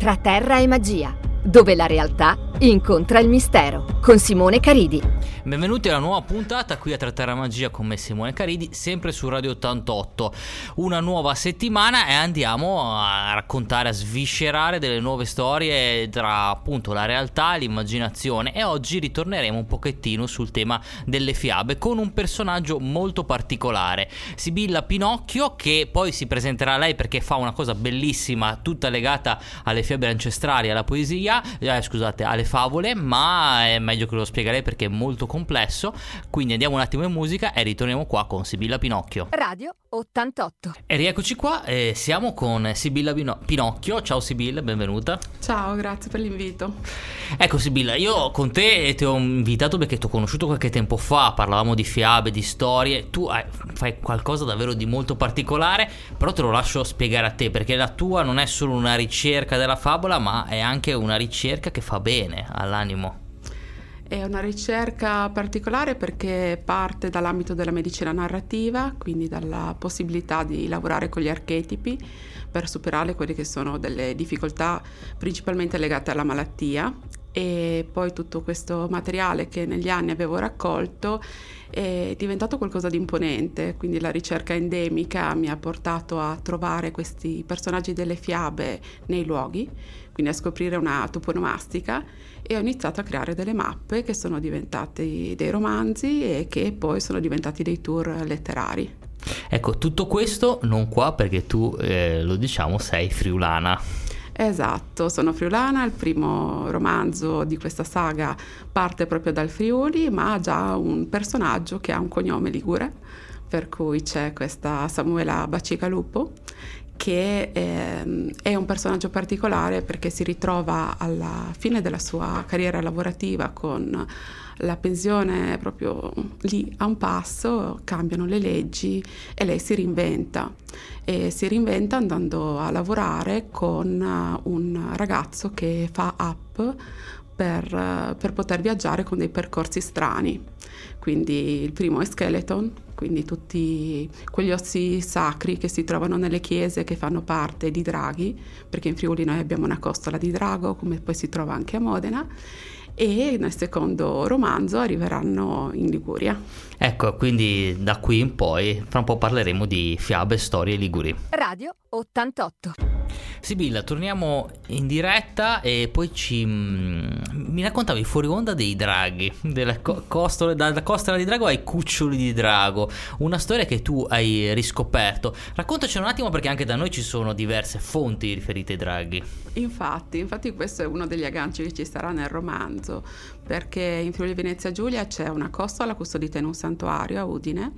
tra terra e magia, dove la realtà incontra il mistero, con Simone Caridi. Benvenuti alla nuova puntata qui a Trattare Magia con me Simone Caridi, sempre su Radio 88. Una nuova settimana e andiamo a raccontare, a sviscerare delle nuove storie tra appunto la realtà e l'immaginazione e oggi ritorneremo un pochettino sul tema delle fiabe con un personaggio molto particolare, Sibilla Pinocchio che poi si presenterà a lei perché fa una cosa bellissima tutta legata alle fiabe ancestrali, alla poesia, eh, scusate, alle favole, ma è meglio che lo spiega lei perché è molto complesso. Quindi andiamo un attimo in musica e ritorniamo qua con Sibilla Pinocchio. Radio 88. E rieccoci qua, eh, siamo con Sibilla Pino- Pinocchio. Ciao Sibilla, benvenuta. Ciao, grazie per l'invito. Ecco Sibilla, io con te ti ho invitato perché ti ho conosciuto qualche tempo fa, parlavamo di fiabe, di storie, tu hai, fai qualcosa davvero di molto particolare, però te lo lascio spiegare a te perché la tua non è solo una ricerca della favola, ma è anche una ricerca che fa bene all'animo. È una ricerca particolare perché parte dall'ambito della medicina narrativa, quindi dalla possibilità di lavorare con gli archetipi per superare quelle che sono delle difficoltà principalmente legate alla malattia e poi tutto questo materiale che negli anni avevo raccolto è diventato qualcosa di imponente, quindi la ricerca endemica mi ha portato a trovare questi personaggi delle fiabe nei luoghi, quindi a scoprire una toponomastica e ho iniziato a creare delle mappe che sono diventati dei romanzi e che poi sono diventati dei tour letterari. Ecco, tutto questo non qua perché tu, eh, lo diciamo, sei friulana. Esatto, sono friulana, il primo romanzo di questa saga parte proprio dal Friuli, ma ha già un personaggio che ha un cognome ligure, per cui c'è questa Samuela Bacigalupo che ehm, è, un personaggio particolare perché si ritrova alla fine della sua carriera lavorativa con la pensione proprio lì a un passo, cambiano le leggi e lei si reinventa e si reinventa andando a lavorare con un ragazzo che fa app per, per poter viaggiare con dei percorsi strani. Quindi il primo è Skeleton, quindi tutti quegli ossi sacri che si trovano nelle chiese che fanno parte di draghi, perché in Friuli noi abbiamo una costola di drago, come poi si trova anche a Modena, e nel secondo romanzo arriveranno in Liguria. Ecco, quindi da qui in poi fra un po' parleremo di fiabe, storie liguri. Radio 88. Sibilla, torniamo in diretta e poi ci mm, mi raccontavi fuori onda dei draghi, co- costola, dalla costola di drago ai cuccioli di drago, una storia che tu hai riscoperto. Raccontaci un attimo perché anche da noi ci sono diverse fonti riferite ai draghi. Infatti, infatti questo è uno degli agganci che ci sarà nel romanzo, perché in Friuli Venezia Giulia c'è una costola custodita in un santuario a Udine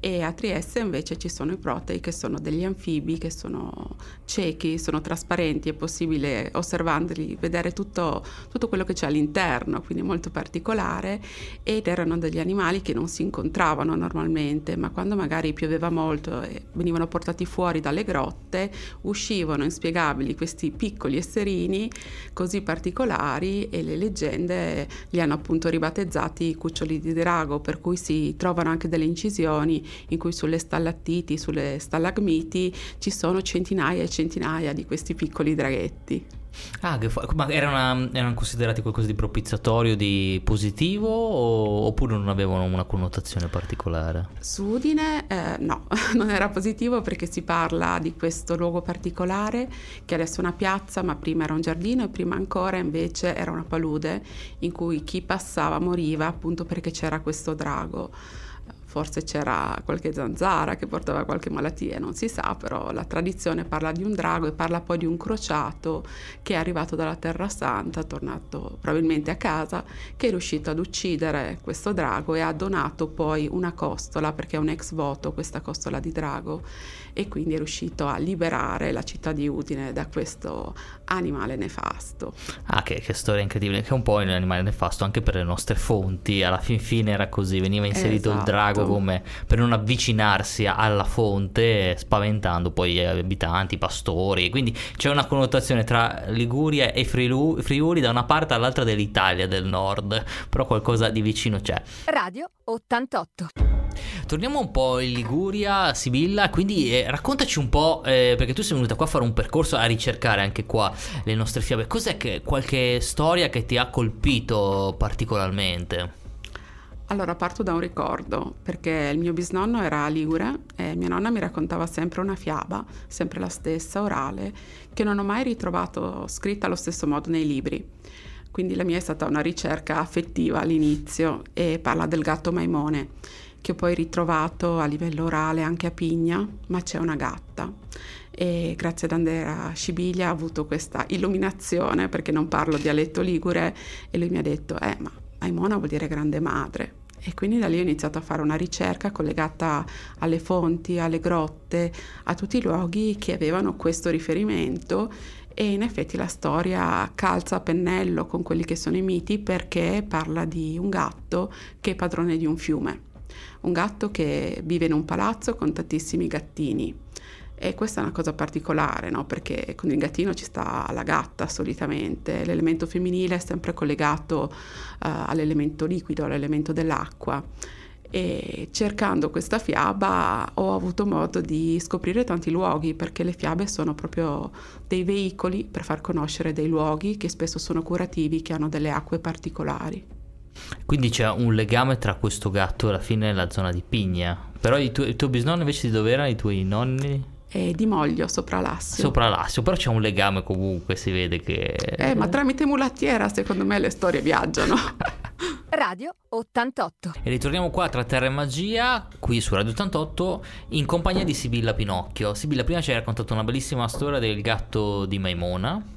e a Trieste invece ci sono i protei che sono degli anfibi che sono ciechi, sono trasparenti, è possibile osservandoli vedere tutto, tutto quello che c'è all'interno, quindi molto particolare. Ed erano degli animali che non si incontravano normalmente, ma quando magari pioveva molto e venivano portati fuori dalle grotte, uscivano inspiegabili questi piccoli esserini così particolari e le leggende li hanno appunto ribattezzati cuccioli di drago, per cui si trovano anche delle incisioni in cui sulle stallattiti, sulle stalagmiti ci sono centinaia e centinaia di questi piccoli draghetti. Ah, fa- ma erano, erano, considerati qualcosa di propiziatorio, di positivo o, oppure non avevano una connotazione particolare? Su Udine eh, no, non era positivo perché si parla di questo luogo particolare che adesso è una piazza ma prima era un giardino e prima ancora invece era una palude in cui chi passava moriva appunto perché c'era questo drago forse c'era qualche zanzara che portava qualche malattia, non si sa, però la tradizione parla di un drago e parla poi di un crociato che è arrivato dalla Terra Santa, tornato probabilmente a casa, che è riuscito ad uccidere questo drago e ha donato poi una costola, perché è un ex voto questa costola di drago, e quindi è riuscito a liberare la città di Udine da questo animale nefasto. Ah, che, che storia incredibile, che è un po' un animale nefasto anche per le nostre fonti, alla fin fine era così, veniva inserito esatto. il drago come per non avvicinarsi alla fonte, spaventando poi gli abitanti, i pastori, quindi c'è una connotazione tra Liguria e Friuli, Friuli da una parte all'altra dell'Italia del nord, però qualcosa di vicino c'è. Radio 88. Torniamo un po' in Liguria, Sibilla, quindi eh, raccontaci un po', eh, perché tu sei venuta qua a fare un percorso a ricercare anche qua le nostre fiabe. Cos'è che qualche storia che ti ha colpito particolarmente? Allora parto da un ricordo, perché il mio bisnonno era ligure e mia nonna mi raccontava sempre una fiaba, sempre la stessa, orale, che non ho mai ritrovato scritta allo stesso modo nei libri. Quindi la mia è stata una ricerca affettiva all'inizio e parla del gatto Maimone, che ho poi ritrovato a livello orale anche a Pigna, ma c'è una gatta. E grazie ad Andrea Scibiglia ha avuto questa illuminazione, perché non parlo dialetto ligure, e lui mi ha detto, eh ma Maimona vuol dire grande madre. E quindi da lì ho iniziato a fare una ricerca collegata alle fonti, alle grotte, a tutti i luoghi che avevano questo riferimento e in effetti la storia calza a pennello con quelli che sono i miti perché parla di un gatto che è padrone di un fiume, un gatto che vive in un palazzo con tantissimi gattini e questa è una cosa particolare, no? perché con il gattino ci sta la gatta solitamente, l'elemento femminile è sempre collegato uh, all'elemento liquido, all'elemento dell'acqua. E cercando questa fiaba ho avuto modo di scoprire tanti luoghi perché le fiabe sono proprio dei veicoli per far conoscere dei luoghi che spesso sono curativi, che hanno delle acque particolari. Quindi c'è un legame tra questo gatto e alla fine la zona di Pigna. Però il tuo, il tuo bisnonno invece di dove erano i tuoi nonni? e di Moglio sopra Lassio. Sopra Lassio, però c'è un legame comunque, si vede che... Eh, ma tramite mulattiera secondo me le storie viaggiano. Radio 88. E ritorniamo qua tra Terra e Magia, qui su Radio 88, in compagnia di Sibilla Pinocchio. Sibilla prima ci hai raccontato una bellissima storia del gatto di Maimona.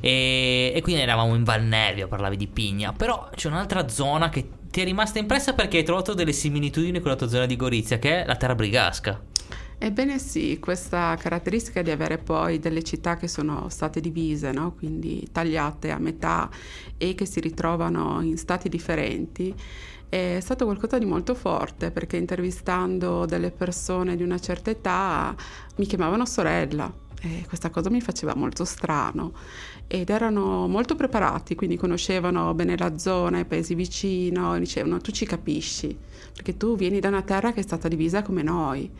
E, e quindi eravamo in Valnevia, parlavi di Pigna, però c'è un'altra zona che ti è rimasta impressa perché hai trovato delle similitudini con la tua zona di Gorizia, che è la Terra Brigasca. Ebbene sì, questa caratteristica di avere poi delle città che sono state divise, no? quindi tagliate a metà e che si ritrovano in stati differenti, è stato qualcosa di molto forte perché intervistando delle persone di una certa età mi chiamavano sorella e questa cosa mi faceva molto strano ed erano molto preparati, quindi conoscevano bene la zona, i paesi vicino dicevano tu ci capisci perché tu vieni da una terra che è stata divisa come noi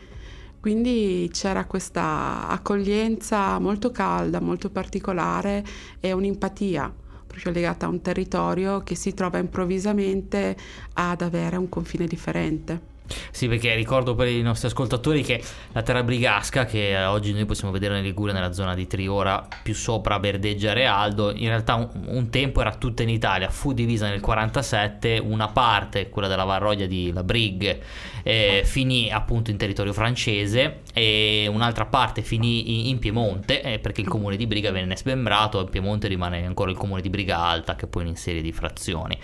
quindi c'era questa accoglienza molto calda, molto particolare e un'empatia proprio legata a un territorio che si trova improvvisamente ad avere un confine differente. Sì, perché ricordo per i nostri ascoltatori che la terra brigasca, che oggi noi possiamo vedere in Liguria nella zona di Triora, più sopra Verdeggia Realdo, in realtà un, un, tempo era tutta in Italia, fu divisa nel 47, una parte, quella della Varroglia di La Brigue, eh, finì appunto in territorio francese e un'altra parte finì in, in Piemonte, eh, perché il comune di Briga venne smembrato, in Piemonte rimane ancora il comune di Briga Alta, che poi in serie di frazioni.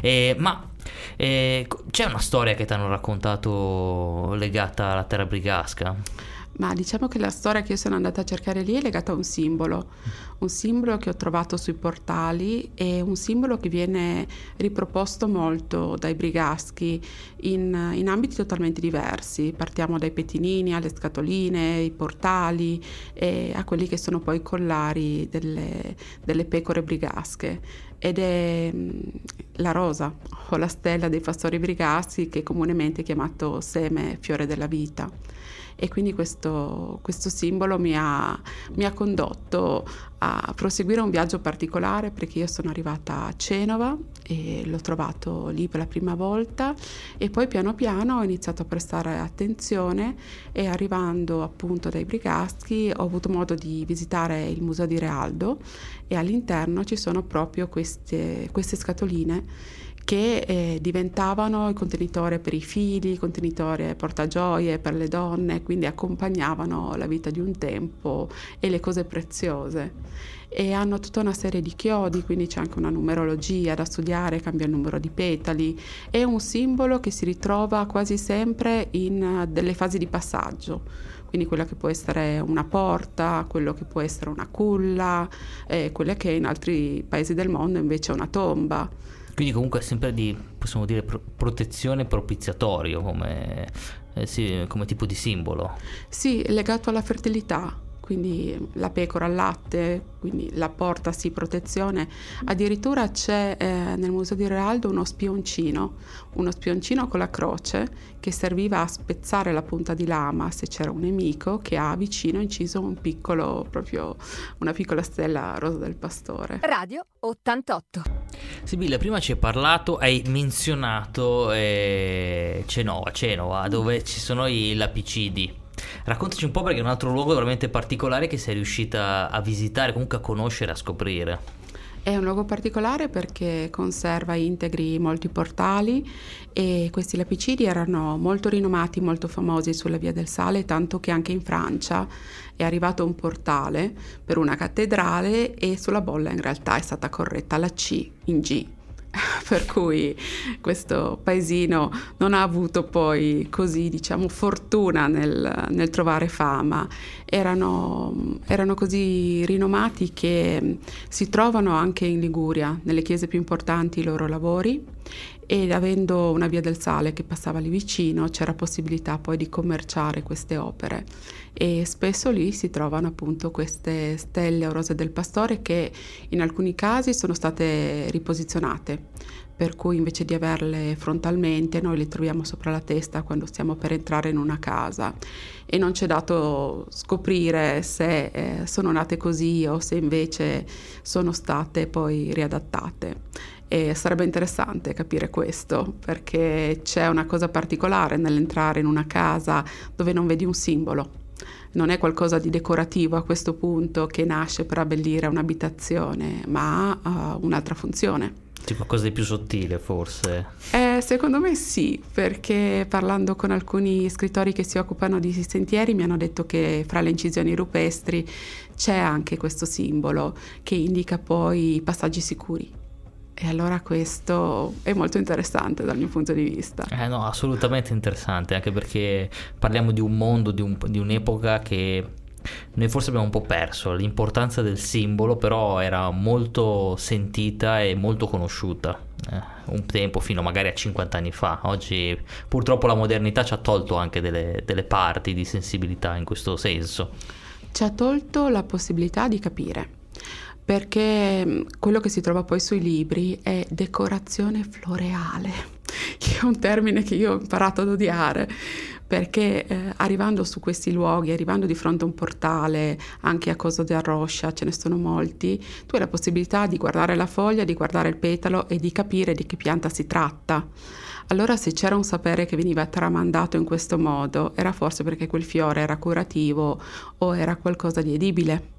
Eh, ma eh, c'è una storia che ti hanno raccontato legata alla terra brigasca? Ma diciamo che la storia che io sono andata a cercare lì è legata a un simbolo, un simbolo che ho trovato sui portali e un simbolo che viene riproposto molto dai brigaschi in, in ambiti totalmente diversi. Partiamo dai pettinini alle scatoline, i portali e a quelli che sono poi i collari delle, delle pecore brigasche ed è mm, la rosa o la stella dei fastori brigaschi che comunemente è chiamato seme fiore della vita e quindi questo, questo simbolo mi ha, mi ha, condotto a proseguire un viaggio particolare perché io sono arrivata a Genova e l'ho trovato lì per la prima volta. E poi piano piano ho iniziato a prestare attenzione e arrivando appunto dai Brigaschi ho avuto modo di visitare il museo di Realdo e all'interno ci sono proprio queste, queste scatoline che eh, diventavano il contenitore per i figli, il contenitore portagioie per le donne, quindi accompagnavano la vita di un tempo e le cose preziose. E hanno tutta una serie di chiodi, quindi c'è anche una numerologia da studiare, cambia il numero di petali. È un simbolo che si ritrova quasi sempre in uh, delle fasi di passaggio quindi quella che può essere una porta, quello che può essere una culla, eh, quella che in altri paesi del mondo invece è una tomba. Quindi comunque sempre di, possiamo dire, pro- protezione propiziatorio come, eh, sì, come tipo di simbolo. Sì, legato alla fertilità quindi la pecora al latte, quindi la porta sì protezione. Addirittura c'è eh, nel Museo di Realdo uno spioncino, uno spioncino con la croce che serviva a spezzare la punta di lama se c'era un nemico che ha vicino inciso un piccolo, proprio una piccola stella rosa del pastore. Radio 88. Sibilla, prima ci hai parlato, hai menzionato eh, Cenova, Cenova, dove ci sono i lapicidi. Raccontaci un po' perché è un altro luogo veramente particolare che sei riuscita a visitare, comunque a conoscere, a scoprire. È un luogo particolare perché conserva integri molti portali e questi lapicidi erano molto rinomati, molto famosi sulla Via del Sale, tanto che anche in Francia è arrivato un portale per una cattedrale e sulla bolla in realtà è stata corretta la C in G per cui questo paesino non ha avuto poi così diciamo fortuna nel, nel trovare fama. Erano, erano, così rinomati che si trovano anche in Liguria nelle chiese più importanti i loro lavori ed avendo una via del sale che passava lì vicino c'era possibilità poi di commerciare queste opere e spesso lì si trovano appunto queste stelle o rose del pastore che in alcuni casi sono state riposizionate per cui invece di averle frontalmente noi le troviamo sopra la testa quando stiamo per entrare in una casa e non c'è dato scoprire se eh, sono nate così o se invece sono state poi riadattate. E sarebbe interessante capire questo perché c'è una cosa particolare nell'entrare in una casa dove non vedi un simbolo. Non è qualcosa di decorativo a questo punto che nasce per abbellire un'abitazione, ma ha uh, un'altra funzione. C'è qualcosa di più sottile forse? Eh, secondo me sì, perché parlando con alcuni scrittori che si occupano di sentieri mi hanno detto che fra le incisioni rupestri c'è anche questo simbolo che indica poi i passaggi sicuri. E allora questo è molto interessante dal mio punto di vista. Eh no, assolutamente interessante, anche perché parliamo di un mondo, di, un, di un'epoca che noi forse abbiamo un po' perso l'importanza del simbolo, però era molto sentita e molto conosciuta. Eh, un tempo fino magari a 50 anni fa. Oggi purtroppo la modernità ci ha tolto anche delle, delle parti di sensibilità in questo senso. Ci ha tolto la possibilità di capire perché mm, quello che si trova poi sui libri è decorazione floreale, che è un termine che io ho imparato ad odiare, perché eh, arrivando su questi luoghi, arrivando di fronte a un portale, anche a Coso di Arroscia, ce ne sono molti, tu hai la possibilità di guardare la foglia, di guardare il petalo e di capire di che pianta si tratta. Allora se c'era un sapere che veniva tramandato in questo modo, era forse perché quel fiore era curativo o era qualcosa di edibile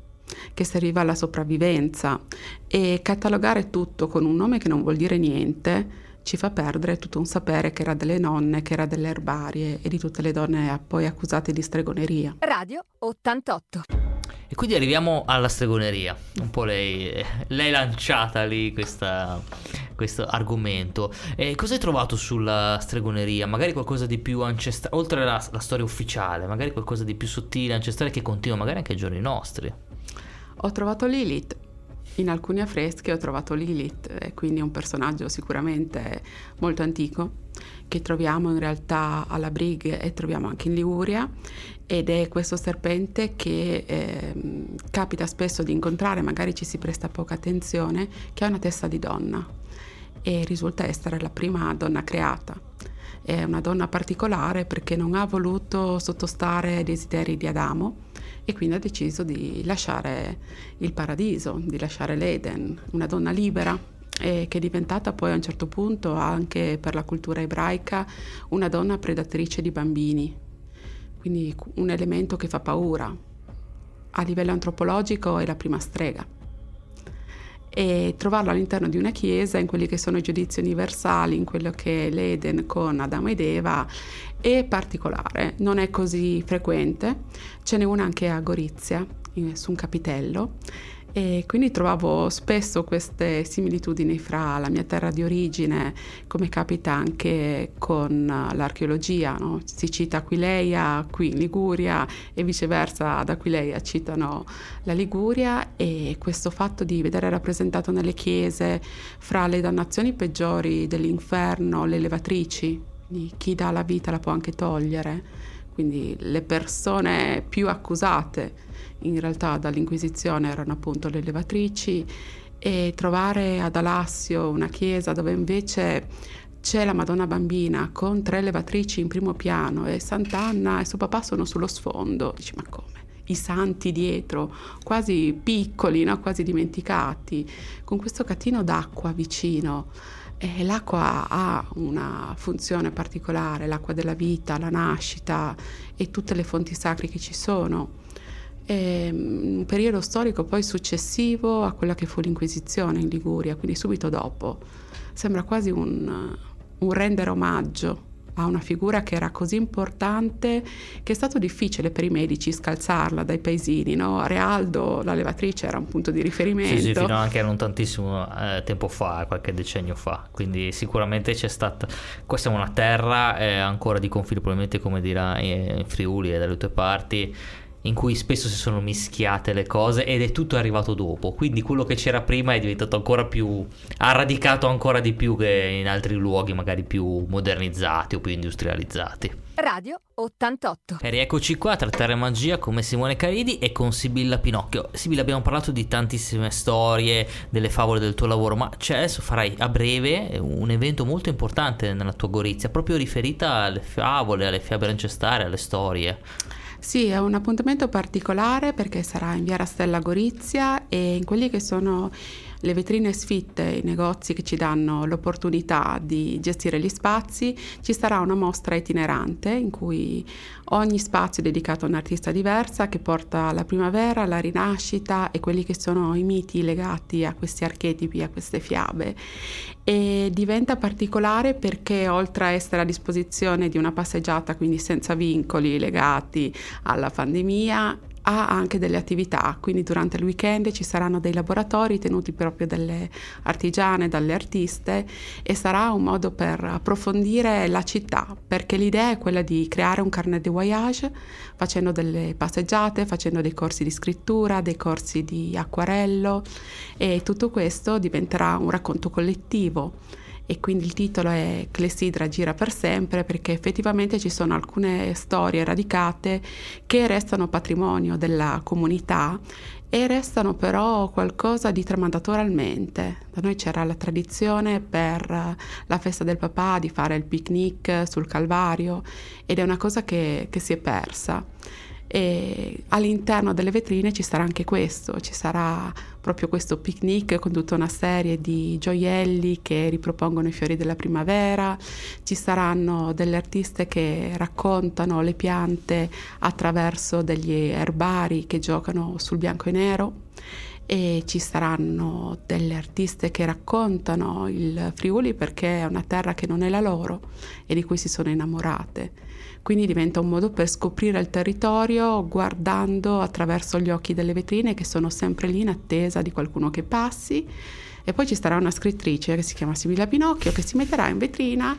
che serviva alla sopravvivenza e catalogare tutto con un nome che non vuol dire niente ci fa perdere tutto un sapere che era delle nonne, che era delle erbarie e di tutte le donne poi accusate di stregoneria. Radio 88. E quindi arriviamo alla stregoneria, un po' lei, lei lanciata lì questa, questo argomento. E cosa hai trovato sulla stregoneria? Magari qualcosa di più ancestrale, oltre alla, alla storia ufficiale, magari qualcosa di più sottile, ancestrale che continua magari anche ai giorni nostri. Ho trovato Lilith. In alcuni affreschi ho trovato Lilith, quindi un personaggio sicuramente molto antico che troviamo in realtà alla Brig e troviamo anche in Liguria ed è questo serpente che eh, capita spesso di incontrare, magari ci si presta poca attenzione, che ha una testa di donna e risulta essere la prima donna creata. È una donna particolare perché non ha voluto sottostare ai desideri di Adamo e quindi ha deciso di lasciare il paradiso, di lasciare l'Eden, una donna libera che è diventata poi a un certo punto anche per la cultura ebraica una donna predatrice di bambini, quindi un elemento che fa paura. A livello antropologico è la prima strega e trovarlo all'interno di una chiesa, in quelli che sono i giudizi universali, in quello che è l'Eden con Adamo ed Eva, è particolare, non è così frequente. Ce n'è una anche a Gorizia, su un capitello, e quindi trovavo spesso queste similitudini fra la mia terra di origine, come capita anche con l'archeologia. No? Si cita Aquileia qui in Liguria e viceversa ad Aquileia citano la Liguria e questo fatto di vedere rappresentato nelle chiese fra le dannazioni peggiori dell'inferno, le levatrici, chi dà la vita la può anche togliere, quindi le persone più accusate in realtà dall'Inquisizione erano appunto le levatrici e trovare ad Alassio una chiesa dove invece c'è la Madonna Bambina con tre levatrici in primo piano e Sant'Anna e suo papà sono sullo sfondo, dici ma come? I santi dietro, quasi piccoli, no? quasi dimenticati, con questo catino d'acqua vicino. E l'acqua ha una funzione particolare, l'acqua della vita, la nascita e tutte le fonti sacre che ci sono. È mm, un periodo storico poi successivo a quella che fu l'Inquisizione in Liguria, quindi subito dopo. Sembra quasi un, un rendere omaggio a una figura che era così importante che è stato difficile per i medici scalzarla dai paesini. No? Realdo, la levatrice, era un punto di riferimento. Sì, sì fino anche a non tantissimo eh, tempo fa, qualche decennio fa. Quindi sicuramente c'è stata... Questa è una terra eh, ancora di confine, probabilmente come dirà in eh, Friuli e dalle tue parti in cui spesso si sono mischiate le cose ed è tutto arrivato dopo, quindi quello che c'era prima è diventato ancora più, ha radicato ancora di più che in altri luoghi magari più modernizzati o più industrializzati. Radio 88. E rieccoci qua a trattare magia come Simone Caridi e con Sibilla Pinocchio. Sibilla abbiamo parlato di tantissime storie, delle favole del tuo lavoro, ma c'è adesso farai a breve un evento molto importante nella tua Gorizia, proprio riferita alle favole, alle fiabe ancestrali, alle storie. Sì, è un appuntamento particolare perché sarà in via Rastella Gorizia e in quelli che sono le vetrine sfitte, i negozi che ci danno l'opportunità di gestire gli spazi, ci sarà una mostra itinerante in cui ogni spazio è dedicato a un'artista diversa che porta la primavera, la rinascita e quelli che sono i miti legati a questi archetipi, a queste fiabe. E diventa particolare perché oltre a essere a disposizione di una passeggiata, quindi senza vincoli legati alla pandemia, ha anche delle attività, quindi durante il weekend ci saranno dei laboratori tenuti proprio dalle artigiane, dalle artiste e sarà un modo per approfondire la città, perché l'idea è quella di creare un carnet de voyage facendo delle passeggiate, facendo dei corsi di scrittura, dei corsi di acquarello e tutto questo diventerà un racconto collettivo e quindi il titolo è Clessidra gira per sempre perché effettivamente ci sono alcune storie radicate che restano patrimonio della comunità e restano però qualcosa di tramandato oralmente. Da noi c'era la tradizione per la festa del papà di fare il picnic sul Calvario ed è una cosa che, che si è persa e all'interno delle vetrine ci sarà anche questo, ci sarà proprio questo picnic con tutta una serie di gioielli che ripropongono i fiori della primavera, ci saranno delle artiste che raccontano le piante attraverso degli erbari che giocano sul bianco e nero e ci saranno delle artiste che raccontano il Friuli perché è una terra che non è la loro e di cui si sono innamorate. Quindi diventa un modo per scoprire il territorio guardando attraverso gli occhi delle vetrine che sono sempre lì in attesa di qualcuno che passi. E poi ci sarà una scrittrice che si chiama Sibilla Pinocchio che si metterà in vetrina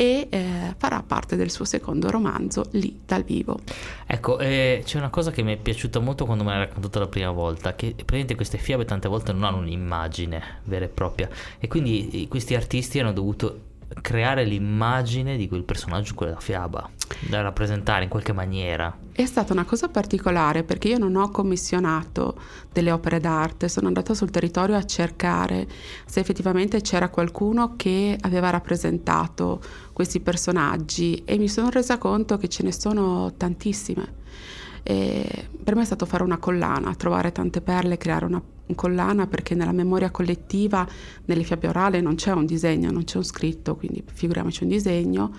e eh, farà parte del suo secondo romanzo lì dal vivo. Ecco, eh, c'è una cosa che mi è piaciuta molto quando me l'hai raccontato la prima volta, che praticamente queste fiabe tante volte non hanno un'immagine vera e propria e quindi questi artisti hanno dovuto creare l'immagine di quel personaggio, quella fiaba, da rappresentare in qualche maniera. È stata una cosa particolare perché io non ho commissionato delle opere d'arte, sono andata sul territorio a cercare se effettivamente c'era qualcuno che aveva rappresentato questi personaggi e mi sono resa conto che ce ne sono tantissime. E per me è stato fare una collana, trovare tante perle, creare una collana perché nella memoria collettiva, nelle fiabe orali non c'è un disegno, non c'è un scritto, quindi figuriamoci un disegno.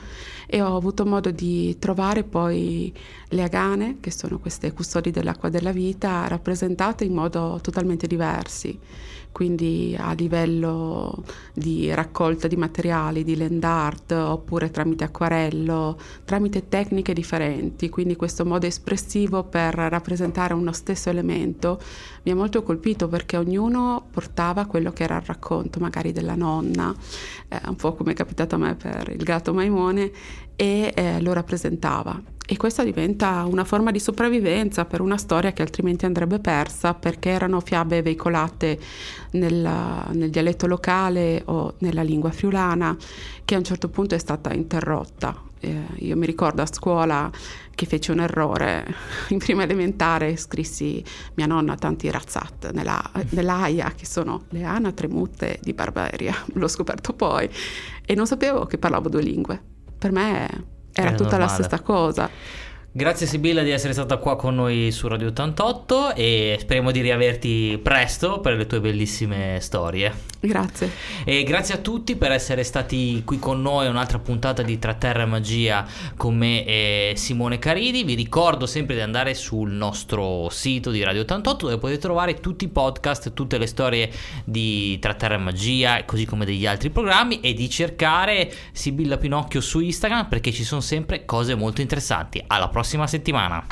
E ho avuto modo di trovare poi le agane, che sono queste custodi dell'acqua della vita, rappresentate in modo totalmente diversi quindi a livello di raccolta di materiali, di land art oppure tramite acquarello, tramite tecniche differenti, quindi questo modo espressivo per rappresentare uno stesso elemento mi ha molto colpito perché ognuno portava quello che era il racconto magari della nonna, eh, un po' come è capitato a me per il gatto Maimone e eh, lo rappresentava e questa diventa una forma di sopravvivenza per una storia che altrimenti andrebbe persa perché erano fiabe veicolate nella, nel dialetto locale o nella lingua friulana che a un certo punto è stata interrotta Eh, io mi ricordo a scuola che feci un errore in prima elementare, scrissi mia nonna tanti razzat nella, nell'AIA, che sono le anatre mutte di Barbaria, l'ho scoperto poi, e non sapevo che parlavo due lingue. Per me era, era tutta normale. la stessa cosa. Grazie Sibilla di essere stata qua con noi su Radio 88 e speriamo di riaverti presto per le tue bellissime storie. Grazie. E grazie a tutti per essere stati qui con noi un'altra puntata di Tra Terra e Magia con me e Simone Caridi. Vi ricordo sempre di andare sul nostro sito di Radio 88 dove potete trovare tutti i podcast, tutte le storie di Tra Terra e Magia, così come degli altri programmi e di cercare Sibilla Pinocchio su Instagram perché ci sono sempre cose molto interessanti. Alla prossima prossima settimana.